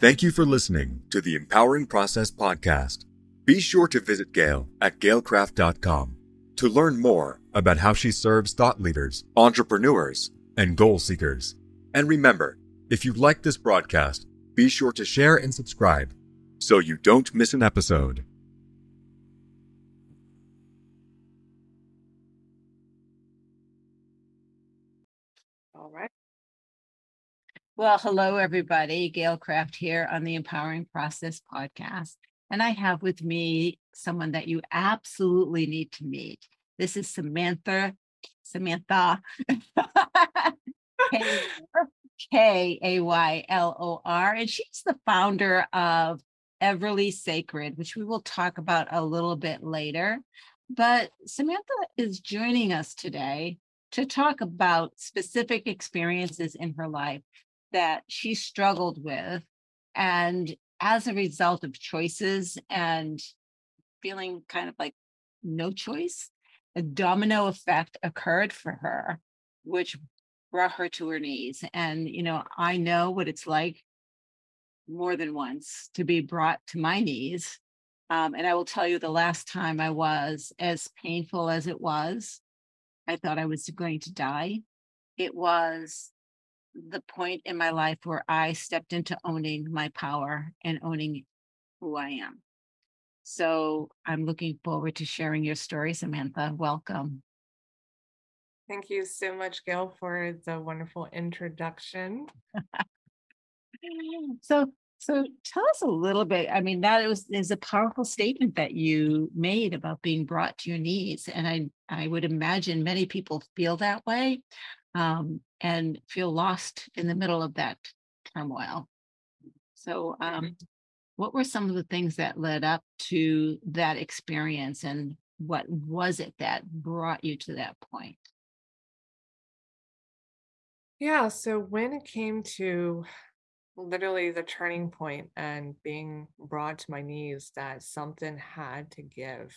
Thank you for listening to the Empowering Process podcast. Be sure to visit Gail at gailkraft.com to learn more about how she serves thought leaders, entrepreneurs, and goal seekers. And remember, if you like this broadcast, be sure to share and subscribe so you don't miss an episode. Well, hello, everybody. Gail Kraft here on the Empowering Process podcast. And I have with me someone that you absolutely need to meet. This is Samantha, Samantha K A Y L O R. And she's the founder of Everly Sacred, which we will talk about a little bit later. But Samantha is joining us today to talk about specific experiences in her life that she struggled with. And as a result of choices and feeling kind of like no choice, a domino effect occurred for her, which brought her to her knees. And, you know, I know what it's like more than once to be brought to my knees. Um, and I will tell you the last time I was, as painful as it was, I thought I was going to die. It was the point in my life where I stepped into owning my power and owning who I am. So I'm looking forward to sharing your story, Samantha. Welcome. Thank you so much, Gail, for the wonderful introduction. so so tell us a little bit. I mean, that was is a powerful statement that you made about being brought to your knees. And I I would imagine many people feel that way um, and feel lost in the middle of that turmoil. So um, what were some of the things that led up to that experience and what was it that brought you to that point? Yeah, so when it came to literally the turning point and being brought to my knees that something had to give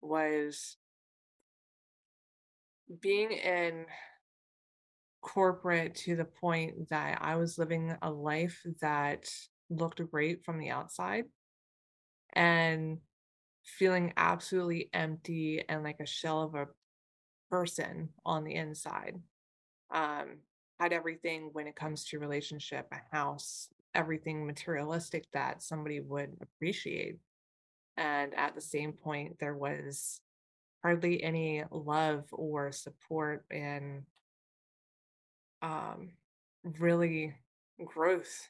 was being in corporate to the point that I was living a life that looked great from the outside and feeling absolutely empty and like a shell of a person on the inside. Um, had everything when it comes to relationship, a house, everything materialistic that somebody would appreciate. And at the same point, there was hardly any love or support and um, really growth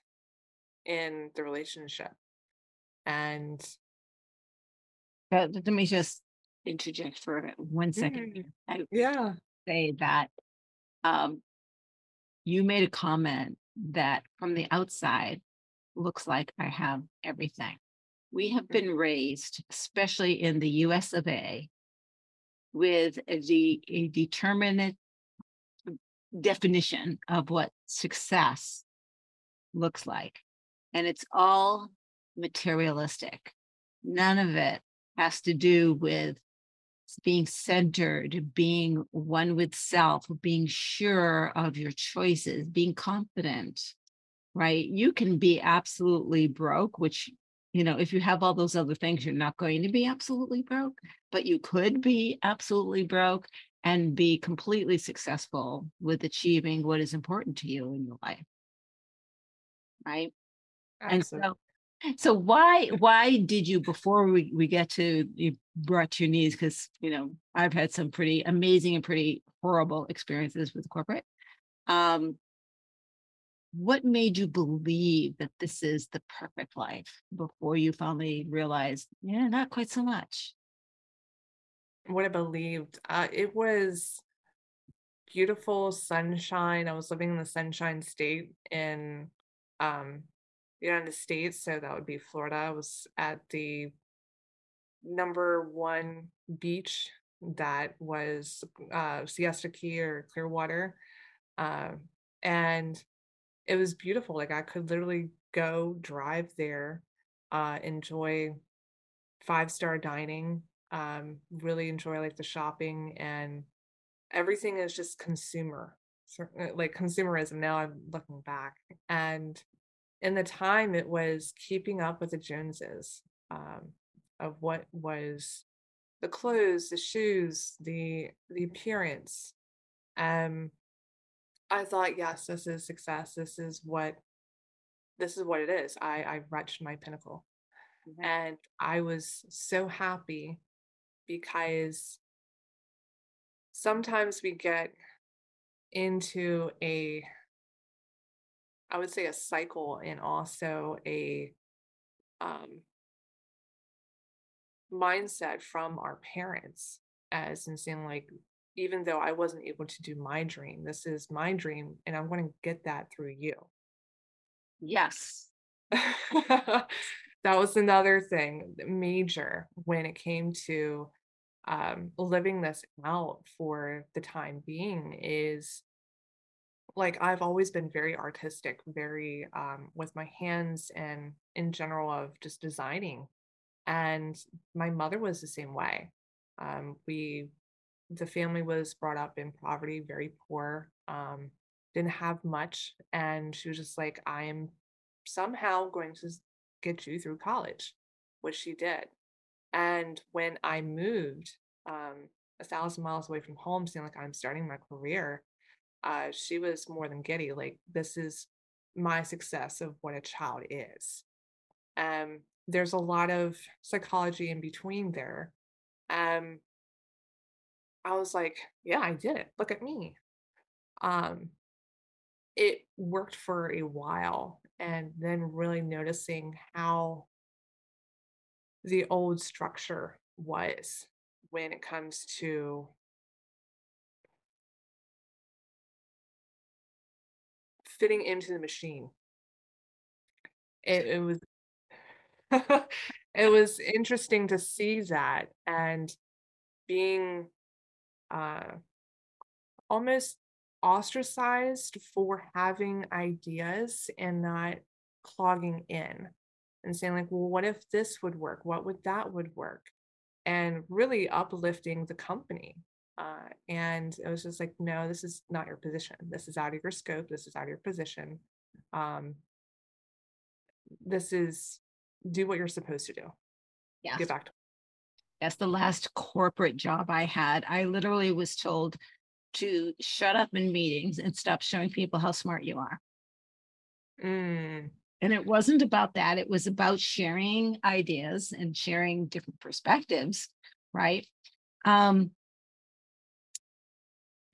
in the relationship. And uh, let me just interject for one second. Mm, I yeah. Say that um, you made a comment that from the outside looks like I have everything. We have been raised, especially in the US of A, with the a determinate definition of what success looks like. And it's all materialistic. None of it has to do with being centered, being one with self, being sure of your choices, being confident, right? You can be absolutely broke, which, you know, if you have all those other things, you're not going to be absolutely broke, but you could be absolutely broke and be completely successful with achieving what is important to you in your life. Right. Absolutely. And so so why why did you before we, we get to you brought to your knees because you know i've had some pretty amazing and pretty horrible experiences with corporate um what made you believe that this is the perfect life before you finally realized yeah not quite so much what i believed uh, it was beautiful sunshine i was living in the sunshine state in um United States, so that would be Florida. I was at the number one beach that was uh, Siesta Key or Clearwater. Uh, and it was beautiful. Like I could literally go drive there, uh, enjoy five star dining, um, really enjoy like the shopping and everything is just consumer, like consumerism. Now I'm looking back and in the time it was keeping up with the Joneses um, of what was the clothes, the shoes, the the appearance. Um, I thought, yes, this is success. This is what this is what it is. I I reached my pinnacle, mm-hmm. and I was so happy because sometimes we get into a I would say a cycle and also a um, mindset from our parents as in saying like even though I wasn't able to do my dream, this is my dream and I'm going to get that through you. Yes. that was another thing major when it came to um, living this out for the time being is like I've always been very artistic, very um, with my hands and in general of just designing. And my mother was the same way. Um, we, the family was brought up in poverty, very poor, um, didn't have much. And she was just like, I'm somehow going to get you through college, which she did. And when I moved um, a thousand miles away from home, saying like I'm starting my career, uh, she was more than giddy. Like, this is my success of what a child is. Um, there's a lot of psychology in between there. Um, I was like, yeah, I did it. Look at me. Um, it worked for a while, and then really noticing how the old structure was when it comes to fitting into the machine. It, it was it was interesting to see that and being uh, almost ostracized for having ideas and not clogging in and saying like well what if this would work what would that would work and really uplifting the company uh, and it was just like, no, this is not your position. This is out of your scope. This is out of your position. Um, this is do what you're supposed to do. Yeah. Get back to that's the last corporate job I had. I literally was told to shut up in meetings and stop showing people how smart you are. Mm. And it wasn't about that. It was about sharing ideas and sharing different perspectives, right? Um,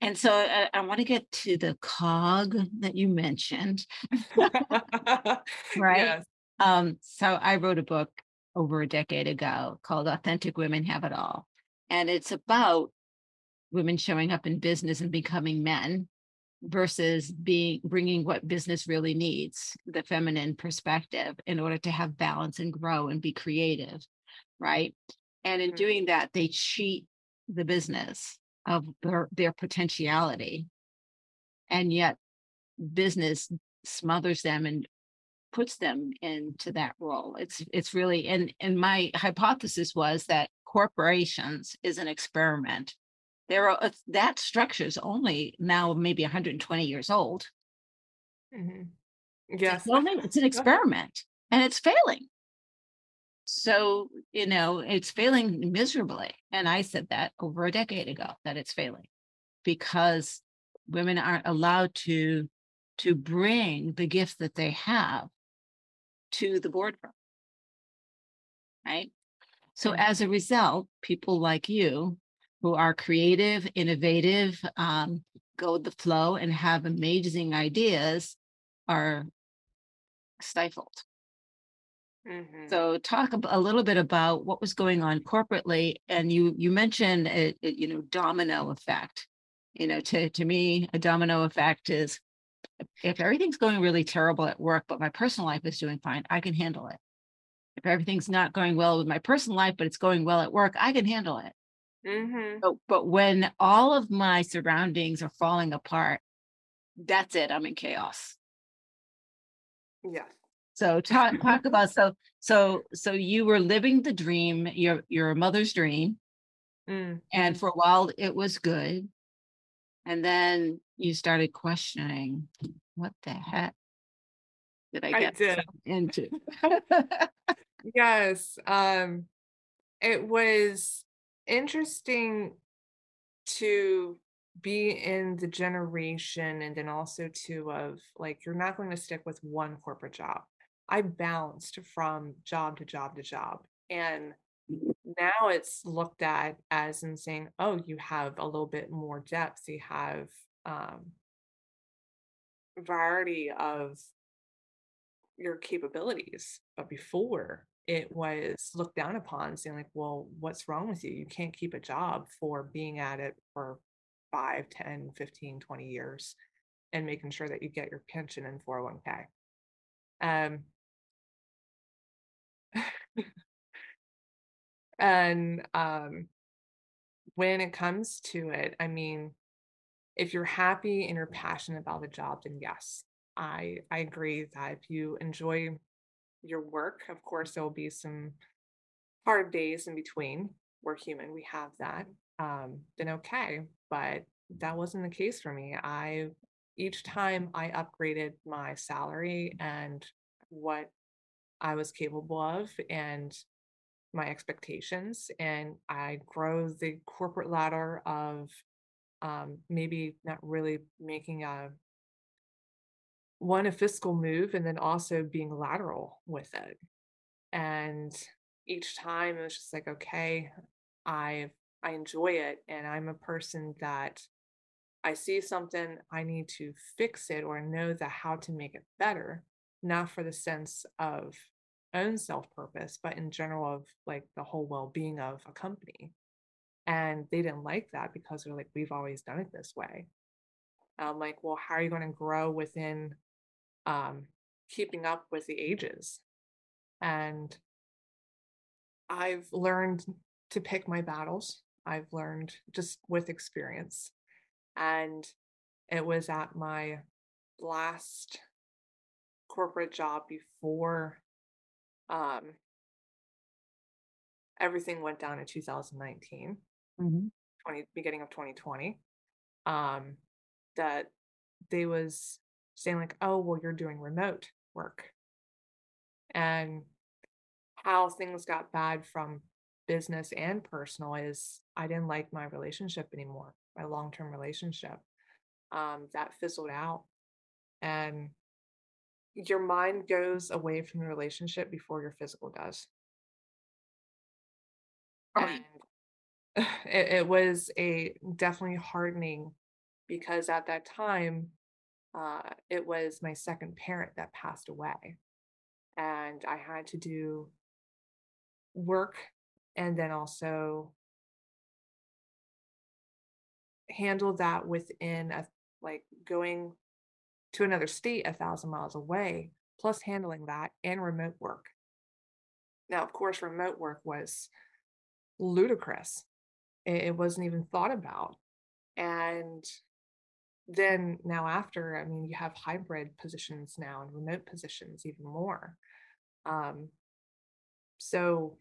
and so I, I want to get to the cog that you mentioned. right. Yes. Um, so I wrote a book over a decade ago called Authentic Women Have It All. And it's about women showing up in business and becoming men versus being bringing what business really needs the feminine perspective in order to have balance and grow and be creative right and in mm-hmm. doing that they cheat the business of their, their potentiality. And yet business smothers them and puts them into that role. It's it's really and and my hypothesis was that corporations is an experiment. There are that structure is only now maybe 120 years old. Mm-hmm. Yes, it's, only, it's an experiment and it's failing. So, you know, it's failing miserably. And I said that over a decade ago that it's failing because women aren't allowed to to bring the gift that they have to the boardroom. Right? So as a result, people like you who are creative, innovative, um, go with the flow and have amazing ideas are stifled. Mm-hmm. So talk a little bit about what was going on corporately, and you you mentioned a, a, you know domino effect. You know, to to me, a domino effect is if everything's going really terrible at work, but my personal life is doing fine, I can handle it. If everything's not going well with my personal life, but it's going well at work, I can handle it. Mm-hmm. But, but when all of my surroundings are falling apart, that's it. I'm in chaos. Yes. So talk talk about so so so you were living the dream, your your mother's dream, mm. and for a while it was good, and then you started questioning, what the heck? Did I I get did. into? Yes. Um, it was interesting to be in the generation and then also to of like you're not going to stick with one corporate job. I bounced from job to job to job. And now it's looked at as in saying, oh, you have a little bit more depth. You have um variety of your capabilities. But before it was looked down upon, saying like, well, what's wrong with you? You can't keep a job for being at it for 5, 10, 15, 20 years and making sure that you get your pension and 401k. Um, and um, when it comes to it, I mean, if you're happy and you're passionate about the job, then yes, I I agree that if you enjoy your work, of course there will be some hard days in between. We're human, we have that. Um, then okay, but that wasn't the case for me. I each time I upgraded my salary and what I was capable of and my expectations, and I grow the corporate ladder of um, maybe not really making a one a fiscal move and then also being lateral with it. And each time it was just like, okay, I I enjoy it and I'm a person that I see something, I need to fix it or know the how to make it better, not for the sense of own self purpose, but in general of like the whole well being of a company. And they didn't like that because they're like, we've always done it this way. I'm like, well, how are you going to grow within um, keeping up with the ages? And I've learned to pick my battles. I've learned just with experience. And it was at my last corporate job before um, everything went down in 2019, Mhm. 20, beginning of 2020, um, that they was saying like, oh, well, you're doing remote work. And how things got bad from business and personal is I didn't like my relationship anymore, my long-term relationship. Um, that fizzled out. And your mind goes away from the relationship before your physical does. And it, it was a definitely hardening because at that time, uh, it was my second parent that passed away. And I had to do work and then also handle that within a like going to another state a thousand miles away, plus handling that and remote work. Now, of course, remote work was ludicrous. It, it wasn't even thought about. And then now after, I mean, you have hybrid positions now and remote positions even more. Um, so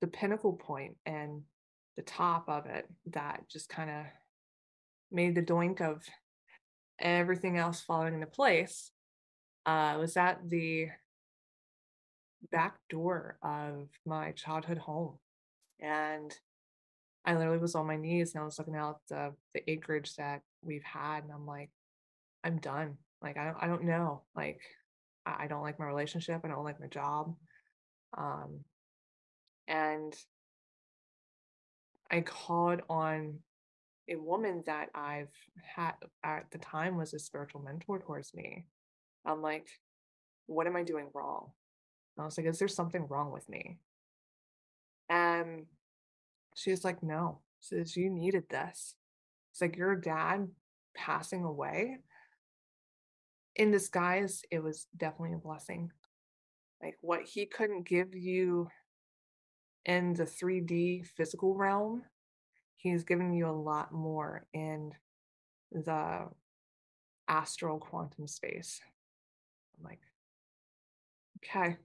the pinnacle point and the top of it that just kind of made the doink of everything else falling into place uh, was at the back door of my childhood home. And I literally was on my knees and I was looking out the, the acreage that we've had. And I'm like, I'm done. Like, I don't, I don't know. Like, I, I don't like my relationship. I don't like my job. Um, and I called on a woman that I've had at the time was a spiritual mentor towards me. I'm like, what am I doing wrong? And I was like, is there something wrong with me? And she's like, no. Says, you needed this. It's like your dad passing away. In disguise, it was definitely a blessing. Like what he couldn't give you in the 3D physical realm, he's giving you a lot more in the astral quantum space. I'm like, okay.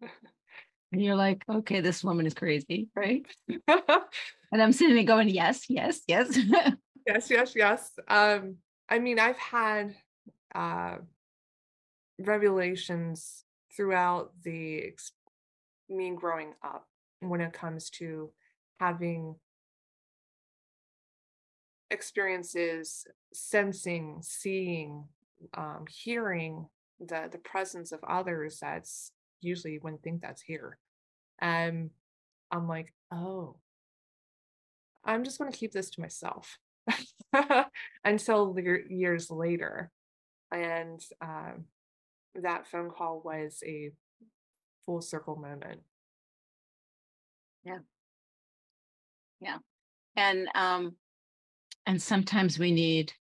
And you're like, okay, this woman is crazy, right? And I'm sitting there going, yes, yes, yes. yes, yes, yes. Um, I mean, I've had uh revelations throughout the me growing up when it comes to having experiences sensing seeing um, hearing the the presence of others that's usually wouldn't think that's here. And i'm like oh. I'm just going to keep this to myself until years later and um, that phone call was a full circle moment. Yeah. Yeah and um and sometimes we need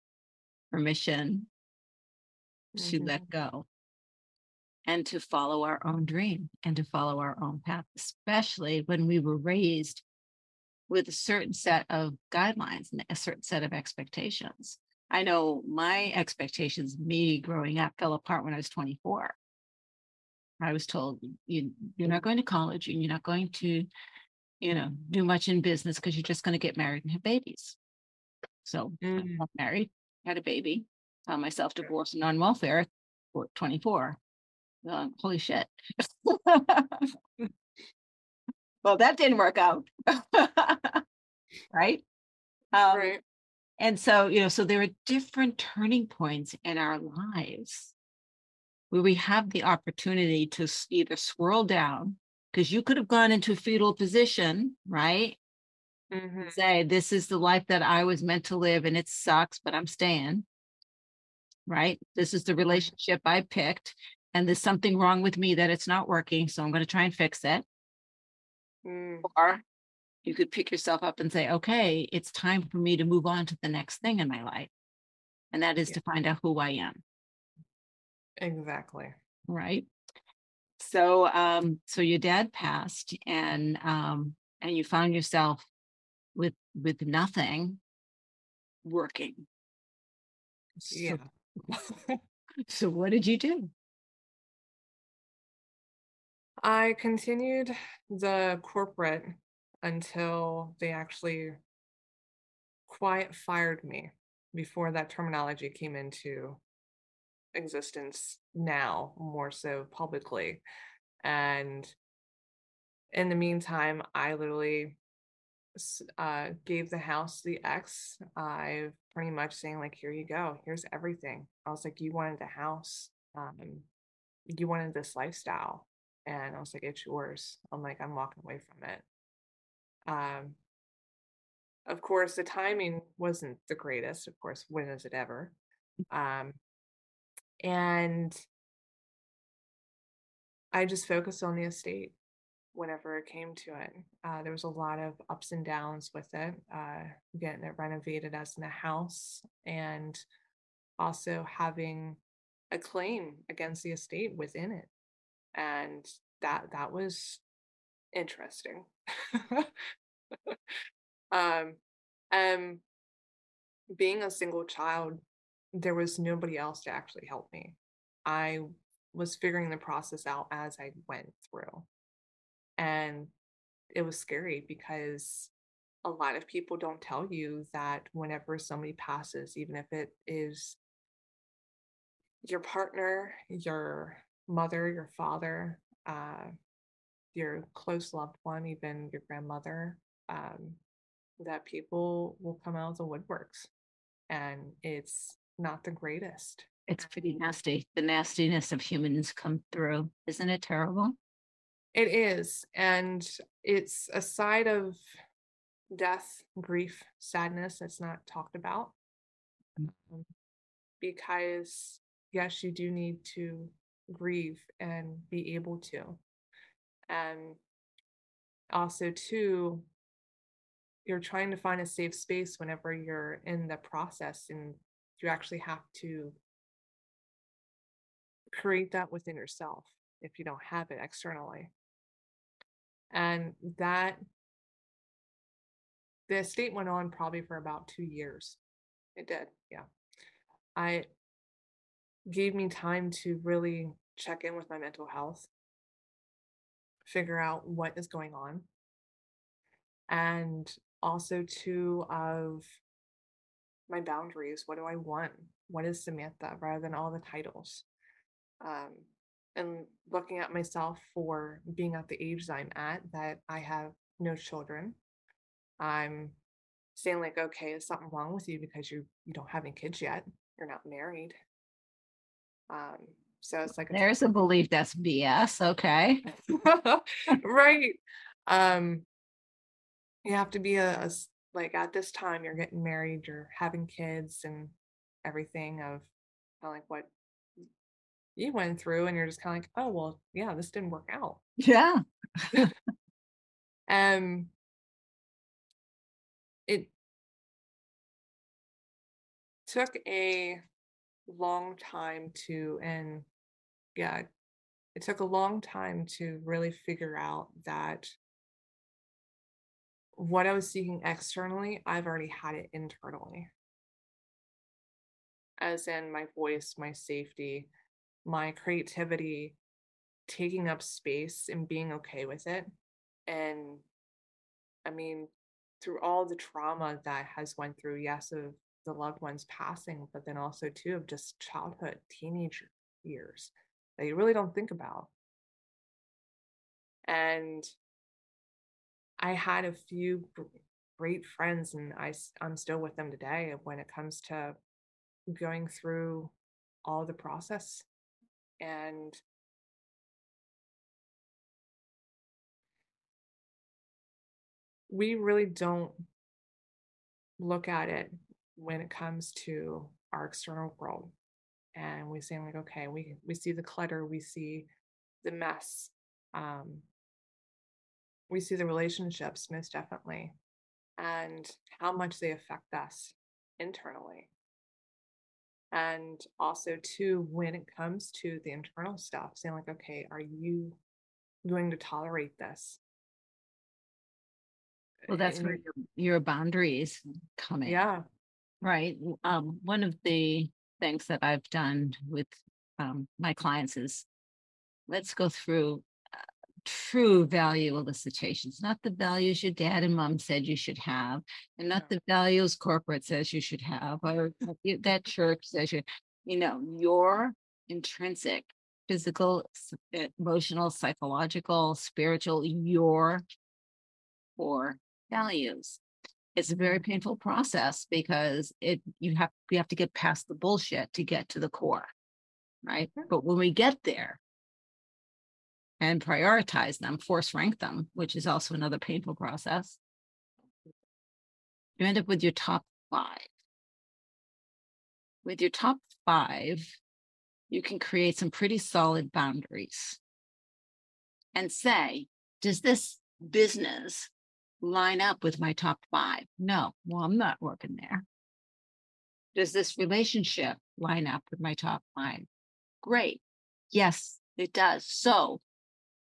permission to mm-hmm. let go and to follow our own dream and to follow our own path, especially when we were raised with a certain set of guidelines and a certain set of expectations. I know my expectations, me growing up, fell apart when I was 24. I was told you you're not going to college and you're not going to, you know, do much in business because you're just going to get married and have babies. So mm. I got married, had a baby, found myself divorced and on welfare at 24. Uh, holy shit. well, that didn't work out. right? Um, right. And so, you know, so there are different turning points in our lives where we have the opportunity to either swirl down, because you could have gone into a fetal position, right? Mm-hmm. Say, this is the life that I was meant to live and it sucks, but I'm staying. Right. This is the mm-hmm. relationship I picked. And there's something wrong with me that it's not working. So I'm going to try and fix it. Mm. Or you could pick yourself up and say, okay, it's time for me to move on to the next thing in my life. And that is yeah. to find out who I am. Exactly. Right. So um, so your dad passed and um and you found yourself with with nothing working. Yeah. So, so what did you do? I continued the corporate until they actually quiet fired me before that terminology came into existence now more so publicly and in the meantime i literally uh, gave the house the X. I pretty much saying like, here you go, here's everything. I was like, you wanted the house, um, you wanted this lifestyle, and I was like, it's yours. I'm like, I'm walking away from it. Um, of course, the timing wasn't the greatest. Of course, when is it ever? Um, and I just focused on the estate whenever it came to it. Uh, there was a lot of ups and downs with it, uh, getting it renovated as in a house and also having a claim against the estate within it. And that that was interesting. um, and being a single child, there was nobody else to actually help me. I was figuring the process out as I went through. And it was scary because a lot of people don't tell you that whenever somebody passes, even if it is your partner, your mother, your father, uh, your close loved one, even your grandmother, um, that people will come out of the woodworks. And it's not the greatest. It's pretty nasty. The nastiness of humans come through. Isn't it terrible? It is. And it's a side of death, grief, sadness that's not talked about. Um, because, yes, you do need to grieve and be able to. And also, too, you're trying to find a safe space whenever you're in the process and you actually have to create that within yourself if you don't have it externally and that the estate went on probably for about two years. It did, yeah. I gave me time to really check in with my mental health, figure out what is going on, and also to of my boundaries. What do I want? What is Samantha rather than all the titles? um, and looking at myself for being at the age that I'm at, that I have no children. I'm saying like, okay, is something wrong with you because you you don't have any kids yet? You're not married. Um, so it's like there's a belief that's BS. Okay. right. Um, you have to be a, a like at this time you're getting married, you're having kids and everything of kind of like what you went through, and you're just kind of like, oh well, yeah, this didn't work out. Yeah. um it took a long time to and yeah it took a long time to really figure out that what I was seeking externally, I've already had it internally. As in my voice, my safety, my creativity, taking up space and being okay with it. And I mean, through all the trauma that has went through, yes, of the loved ones passing, but then also too of just childhood, teenage years that you really don't think about. And I had a few great friends, and I, I'm still with them today when it comes to going through all the process. And we really don't look at it when it comes to our external world and we say like okay we we see the clutter we see the mess um we see the relationships most definitely and how much they affect us internally. And also too when it comes to the internal stuff saying like okay are you going to tolerate this? Well that's where your, your boundaries come in. Yeah right um one of the things that i've done with um, my clients is let's go through true value elicitations, not the values your dad and mom said you should have, and not the values corporate says you should have, or that church says you, you know, your intrinsic physical, emotional, psychological, spiritual, your core values. It's a very painful process because it you have you have to get past the bullshit to get to the core, right? But when we get there, and prioritize them, force rank them, which is also another painful process. You end up with your top five. With your top five, you can create some pretty solid boundaries and say, does this business line up with my top five? No, well, I'm not working there. Does this relationship line up with my top five? Great. Yes, it does. So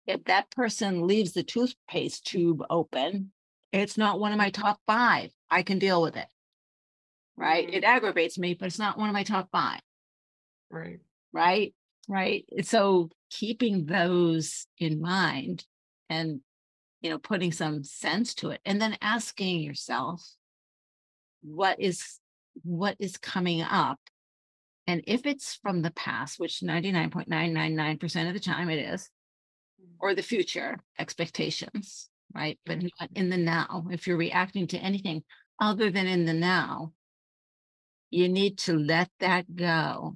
if that person leaves the toothpaste tube open, it's not one of my top five. I can deal with it. Right. Mm-hmm. It aggravates me, but it's not one of my top five. Right. Right. Right. So keeping those in mind and, you know, putting some sense to it and then asking yourself, what is what is coming up and if it's from the past which 99.999% of the time it is mm-hmm. or the future expectations, right? But mm-hmm. not in the now. If you're reacting to anything other than in the now, you need to let that go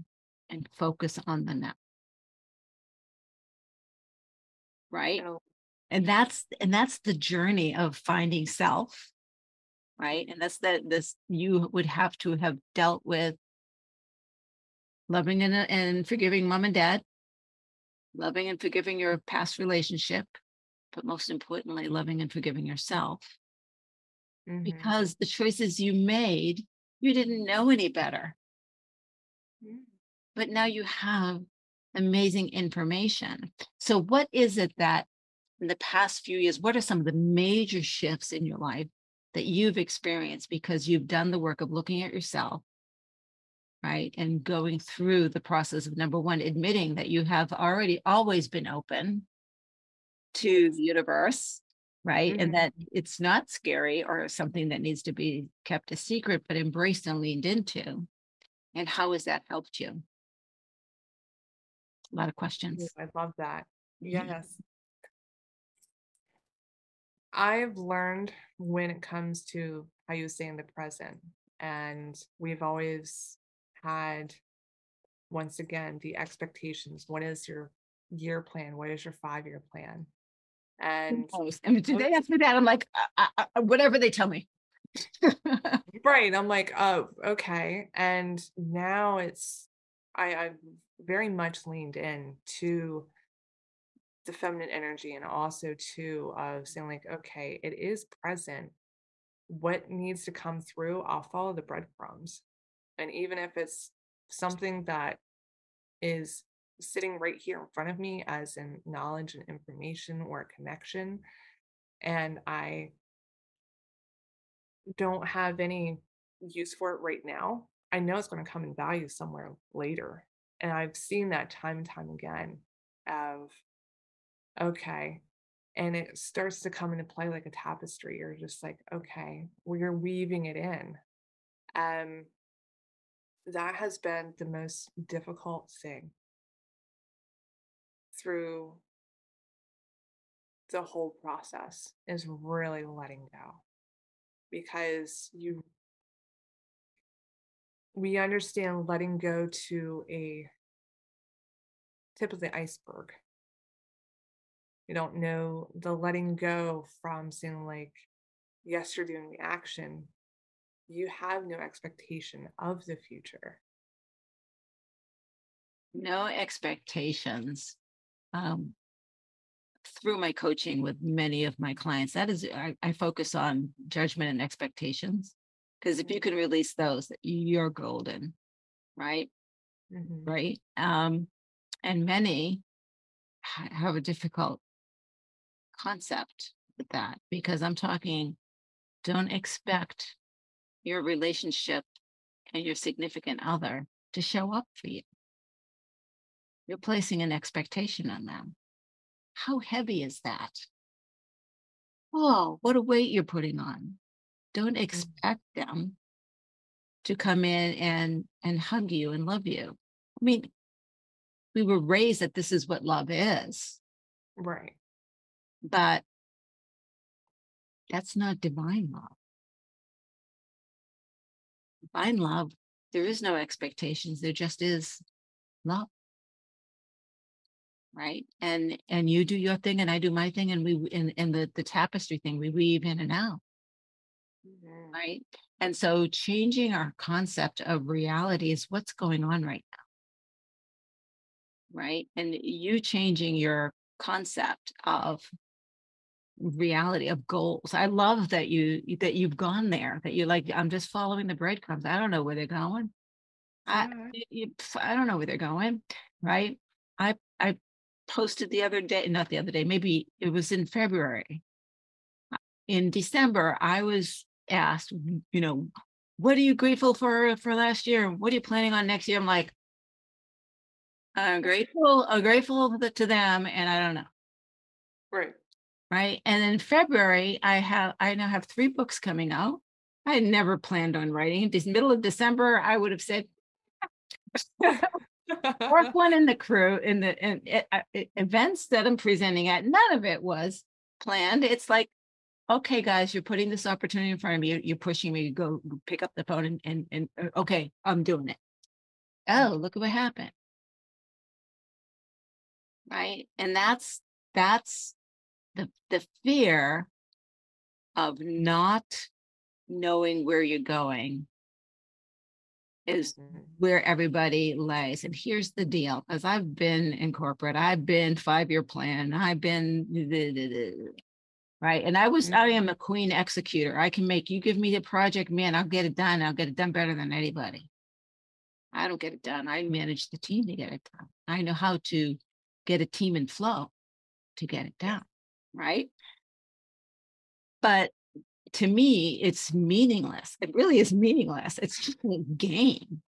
and focus on the now. Right? And that's and that's the journey of finding self, right? And that's that this you would have to have dealt with loving and, and forgiving mom and dad loving and forgiving your past relationship, but most importantly, loving and forgiving yourself. Mm-hmm. Because the choices you made, you didn't know any better. Mm-hmm. But now you have amazing information. So, what is it that in the past few years, what are some of the major shifts in your life that you've experienced because you've done the work of looking at yourself right? And going through the process of number one, admitting that you have already always been open to the universe, right? Mm-hmm. And that it's not scary or something that needs to be kept a secret, but embraced and leaned into. And how has that helped you? A lot of questions. I love that. Yes. I've learned when it comes to how you stay in the present, and we've always had, once again, the expectations. What is your year plan? What is your five year plan? And I mean, do they ask me that? I'm like, uh, uh, uh, whatever they tell me. right. I'm like, oh, okay. And now it's, I, I've very much leaned in to the feminine energy and also too of saying like, okay, it is present. What needs to come through, I'll follow the breadcrumbs. And even if it's something that is sitting right here in front of me as in knowledge and information or a connection, and I don't have any use for it right now, I know it's going to come in value somewhere later. And I've seen that time and time again of, okay. And it starts to come into play like a tapestry. You're just like, okay, you're weaving it in. Um, that has been the most difficult thing through the whole process is really letting go because you we understand letting go to a tip of the iceberg. You don't know the letting go from seeing like, yes, you're doing the action. You have no expectation of the future. No expectations. Um, through my coaching with many of my clients, that is, I, I focus on judgment and expectations. Because if you can release those, you're golden, right? Mm-hmm. Right. Um, and many have a difficult concept with that because I'm talking, don't expect your relationship and your significant other to show up for you. You're placing an expectation on them. How heavy is that? Oh, what a weight you're putting on. Don't mm. expect them to come in and and hug you and love you. I mean, we were raised that this is what love is. Right. But that's not divine love. Divine love, there is no expectations. There just is love. Right. And and you do your thing and I do my thing and we in in the the tapestry thing, we weave in and out. Mm-hmm. Right. And so changing our concept of reality is what's going on right now. Right. And you changing your concept of reality of goals. I love that you that you've gone there, that you like, I'm just following the breadcrumbs. I don't know where they're going. I, mm-hmm. I don't know where they're going. Right. I I posted the other day, not the other day, maybe it was in February. In December, I was asked, you know, what are you grateful for for last year? What are you planning on next year? I'm like, I'm grateful, I'm grateful to them, and I don't know. Right. Right. And in February, I have I now have three books coming out. I had never planned on writing. This middle of December, I would have said fourth one in the crew in the in, in, in, events that I'm presenting at. None of it was planned. It's like okay, guys, you're putting this opportunity in front of me. You're pushing me to go pick up the phone and, and, and uh, okay, I'm doing it. Oh, look at what happened. Right. And that's, that's the, the fear of not knowing where you're going is mm-hmm. where everybody lays. And here's the deal because I've been in corporate, I've been five year plan, I've been right? And I was, I mm-hmm. am a queen executor. I can make you give me the project, man, I'll get it done. I'll get it done better than anybody. I don't get it done. I manage the team to get it done. I know how to get a team in flow to get it done, right? But to me, it's meaningless. It really is meaningless. It's just a game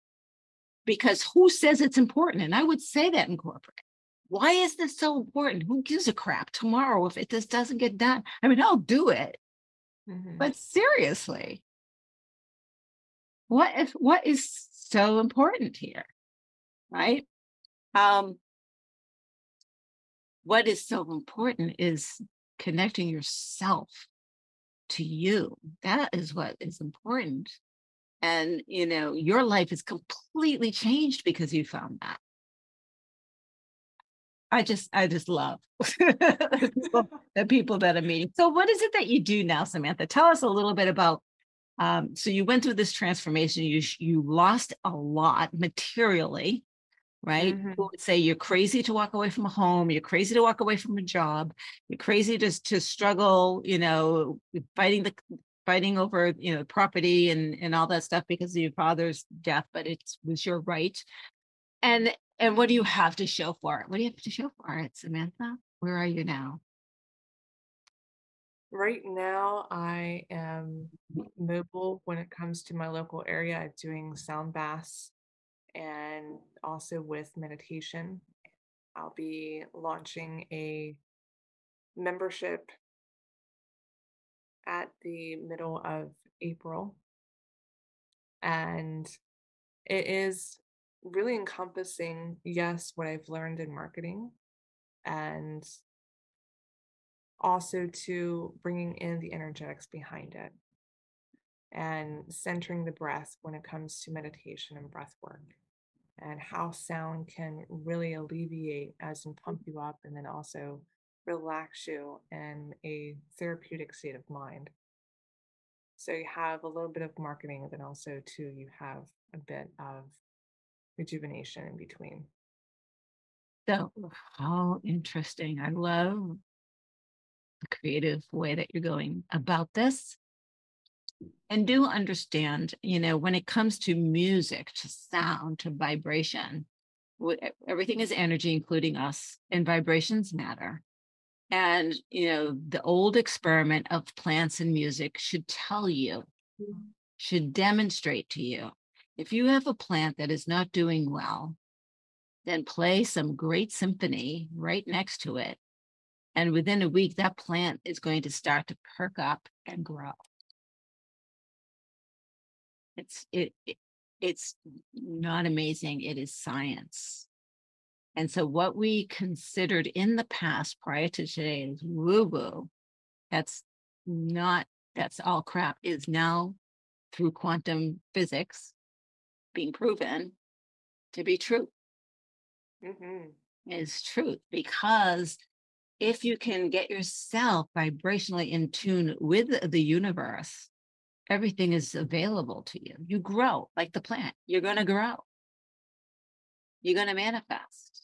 because who says it's important? And I would say that in corporate why is this so important? Who gives a crap tomorrow if it just doesn't get done? I mean, I'll do it. Mm-hmm. But seriously, what if what is so important here? Right? Um, what is so important is connecting yourself to you. That is what is important. And, you know, your life is completely changed because you found that. I just, I just love the people that are meeting. So, what is it that you do now, Samantha? Tell us a little bit about. Um, so, you went through this transformation. You you lost a lot materially, right? Mhm. People would say you're crazy to walk away from a home. You're crazy to walk away from a job. You're crazy to to struggle. You know, fighting the fighting over you know property and and all that stuff because of your father's death, but it was your right. And and what do you have to show for it? What do you have to show for it, Samantha? Where are you now? Right now, I am mobile when it comes to my local area, I'm doing sound baths and also with meditation. I'll be launching a membership at the middle of April. And it is really encompassing, yes, what I've learned in marketing and also to bringing in the energetics behind it and centering the breath when it comes to meditation and breath work and how sound can really alleviate as and pump you up and then also relax you in a therapeutic state of mind so you have a little bit of marketing then also too you have a bit of rejuvenation in between So, how interesting. I love the creative way that you're going about this. And do understand, you know, when it comes to music, to sound, to vibration, everything is energy, including us, and vibrations matter. And, you know, the old experiment of plants and music should tell you, should demonstrate to you. If you have a plant that is not doing well, then play some great symphony right next to it. And within a week, that plant is going to start to perk up and grow. It's it, it it's not amazing. It is science. And so what we considered in the past prior to today is woo-woo. That's not that's all crap is now through quantum physics being proven to be true hmm is truth because if you can get yourself vibrationally in tune with the universe, everything is available to you. You grow like the plant. You're going to grow. You're going to manifest.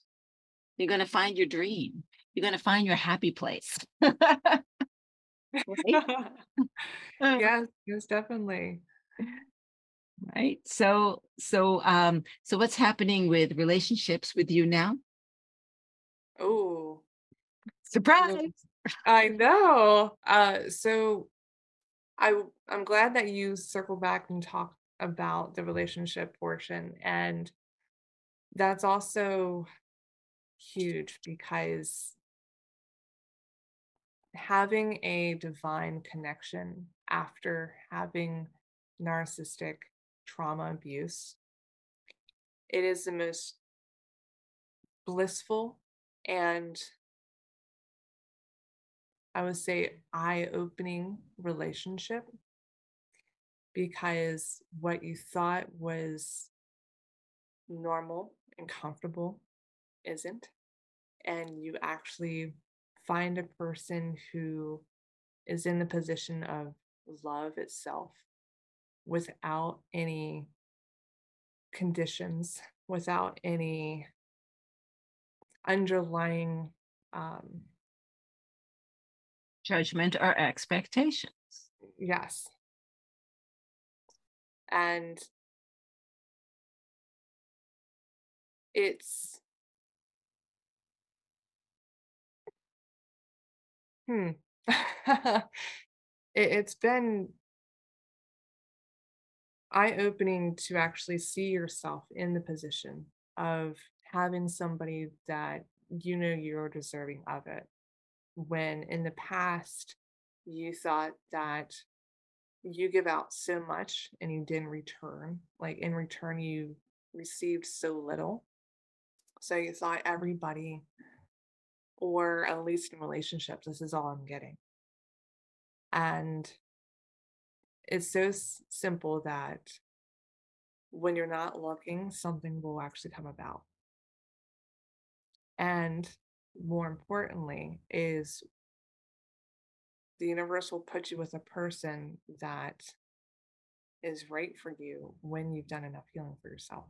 You're going to find your dream. You're going to find your happy place. yes yes definitely right. So, so, um, so what's happening with relationships with you now? oh Surprise. I know. Uh, so I I'm glad that you circle back and talk about the relationship portion, and that's also huge because having a divine connection after having narcissistic trauma abuse, it is the most blissful and I would say eye opening relationship because what you thought was normal and comfortable isn't. And you actually find a person who is in the position of love itself without any conditions, without any underlying um, Judgment or expectations. Yes. And it's hmm. it, it's been eye-opening to actually see yourself in the position of having somebody that you know you're deserving of it. When in the past you thought that you give out so much and you didn't return. Like in return, you received so little. So you thought everybody or at least in relationships, this is all I'm getting. And it's so s- simple that when you're not looking, something will actually come about. And more importantly, is the universe will put you with a person that is right for you when you've done enough healing for yourself.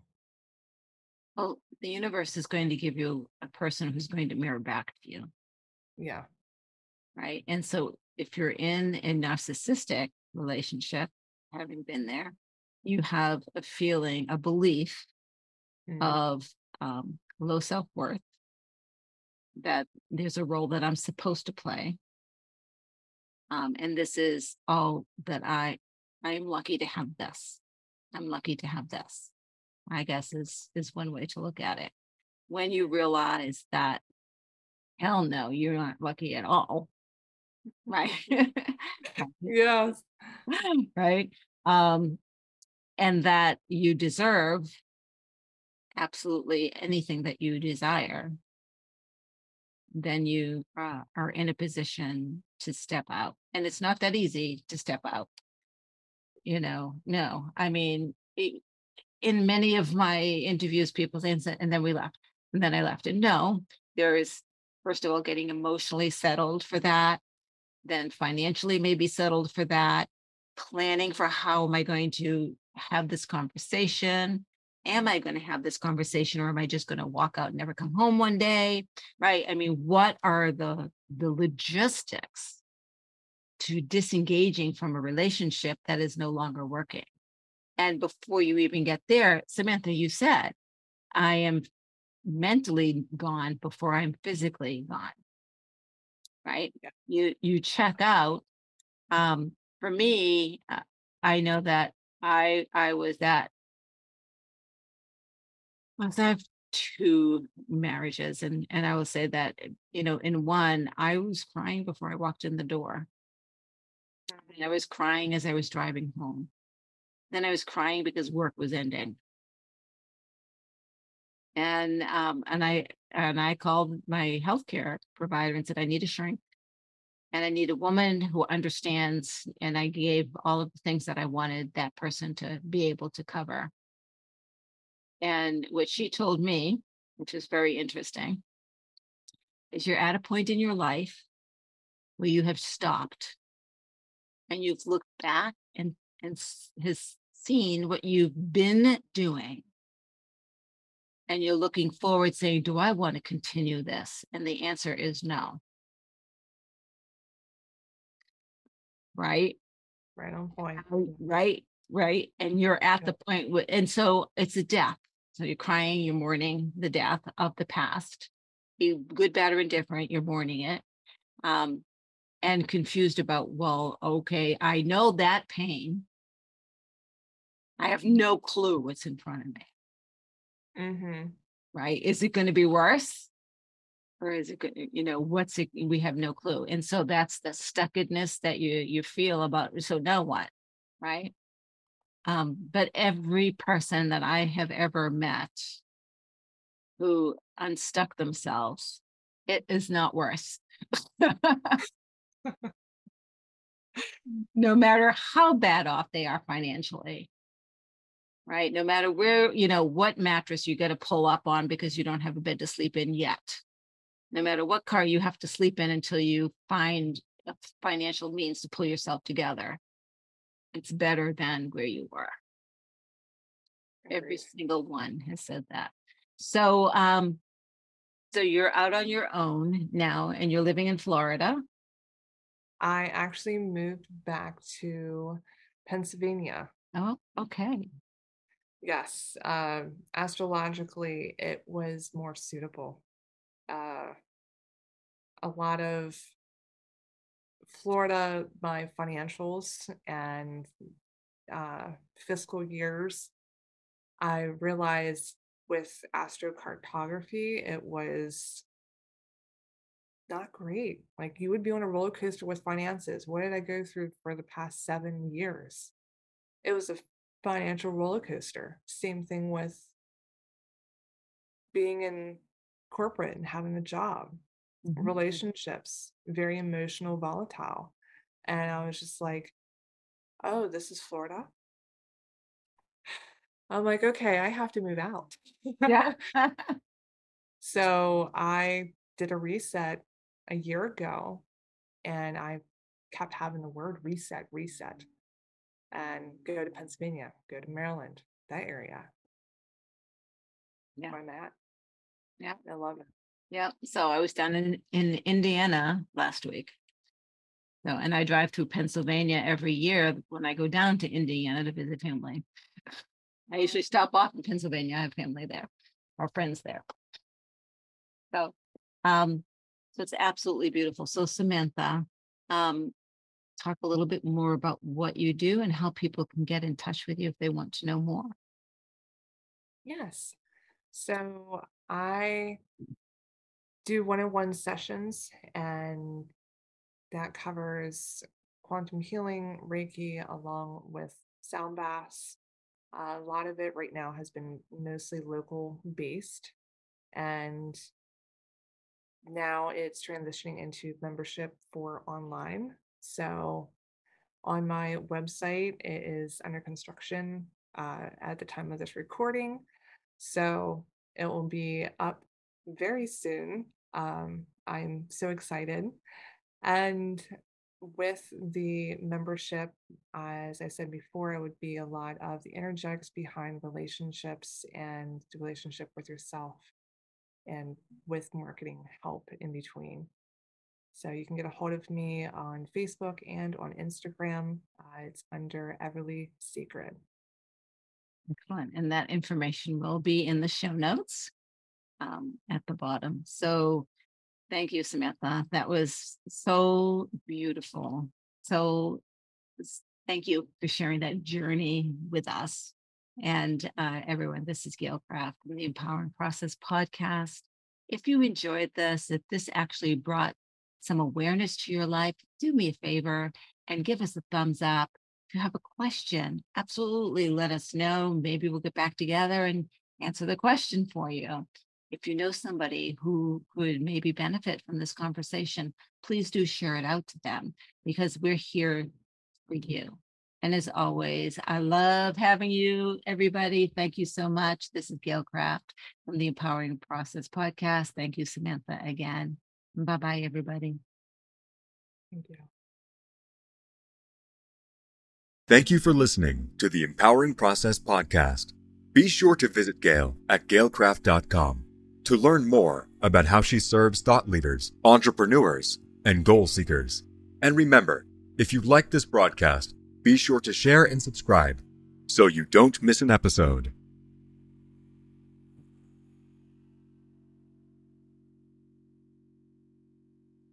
Well, the universe is going to give you a person who's going to mirror back to you, Yeah. right? And so if you're in a narcissistic relationship, having been there, you have a feeling, a belief Mm. of um, low self worth, that there's a role that I'm supposed to play. Um, and this is all that I I am lucky to have this. I'm lucky to have this. I guess is is one way to look at it. When you realize that hell no, you're not lucky at all. Right. yes. right. Um, and that you deserve absolutely anything that you desire, then you uh, are in a position to step out. And it's not that easy to step out. You know, no, I mean, it, in many of my interviews, people say, and and then we left, and then I left. And no, there is, first of all, getting emotionally settled for that, then financially maybe settled for that, planning for how am I going to have this conversation? Am I going to have this conversation or am I just going to walk out and never come home one day? Right. I mean, what are the the logistics to disengaging from a relationship that is no longer working? And before you even get there, Samantha, you said, I am mentally gone before I'm physically gone. Right? Yeah. You you check out. Um, for me, uh, I know that I I was at I have two marriages and and I will say that you know in one I was crying before I walked in the door. And I was crying as I was driving home. Then I was crying because work was ending. And um and I and I called my healthcare provider and said I need a shrink and I need a woman who understands and I gave all of the things that I wanted that person to be able to cover. And what she told me, which is very interesting, is you're at a point in your life where you have stopped. And you've looked back and and has seen what you've been doing. And you're looking forward saying do i want to continue this? And the answer is no. Right? Right on point. right right? And you're at the point where, and so it's a death. So you're crying you're mourning the death of the past. You good bad or indifferent you're mourning it um and confused about well okay i know that pain. I have no clue what's in front of me. Mm-hmm. right? Is it going to be worse? Or is it going to you know what's it we have no clue. And so that's the stuckedness that you you feel about so now what? Right um but every person that i have ever met who unstuck themselves it is not worse. No matter how bad off they are financially. Right? No matter where you know what mattress you got to pull up on because you don't have a bed to sleep in yet. No matter what car you have to sleep in until you find financial means to pull yourself together it's better than where you were. Every single one has said that. So um so you're out on your own now and you're living in florida. I actually moved back to Pennsylvania. oh okay. Yes, um, astrologically, it was more suitable. Uh, a lot of Florida, my financials and uh, fiscal years, I realized with astrocartography, it was not great. Like you would be on a roller coaster with finances. What did I go through for the past seven years? It was a financial roller coaster. Same thing with being in corporate and having a job. Mm-hmm. relationships, very emotional, volatile. And I was just like, oh, this is Florida. I'm like, okay, I have to move out. yeah. so I did a reset a year ago and I kept having the word reset, reset, and go to Pennsylvania, go to Maryland, that area. Yeah. Where I'm at. Yeah. I love it. Yeah. So I was down in, in Indiana last week. So, and I drive through Pennsylvania every year when I go down to Indiana to visit family. I usually stop off in Pennsylvania. I have family there or friends there. So, um, so it's absolutely beautiful. So Samantha, um, talk a little bit more about what you do and how people can get in touch with you if they want to know more. Yes. So I do one-on-one sessions and that covers quantum healing, Reiki, along with sound baths. A lot of it right now has been mostly local based. And now it's transitioning into membership for online. So on my website, it is under construction uh, at the time of this recording. So it will be up very soon. Um, I'm so excited. And with the membership, as I said before, it would be a lot of the energetics behind relationships and the relationship with yourself and with marketing help in between. So you can get a hold of me on Facebook and on Instagram. Uh, it's under Everly Sacred. Excellent. And that information will be in the show notes um, at the bottom. So thank you, Samantha. That was so beautiful. So thank you for sharing that journey with us. And uh, everyone, this is Gail Kraft from the Empowering Process podcast. If you enjoyed this, if this actually brought some awareness to your life, do me a favor and give us a thumbs up. If you have a question, absolutely let us know. Maybe we'll get back together and answer the question for you. If you know somebody who could maybe benefit from this conversation, please do share it out to them because we're here for you. And as always, I love having you, everybody. Thank you so much. This is Gail Kraft from the Empowering Process podcast. Thank you, Samantha, again. Bye bye, everybody. Thank you. Thank you for listening to the Empowering Process podcast. Be sure to visit Gail at gailkraft.com to learn more about how she serves thought leaders, entrepreneurs, and goal seekers. And remember, if you like this broadcast, be sure to share and subscribe so you don't miss an episode.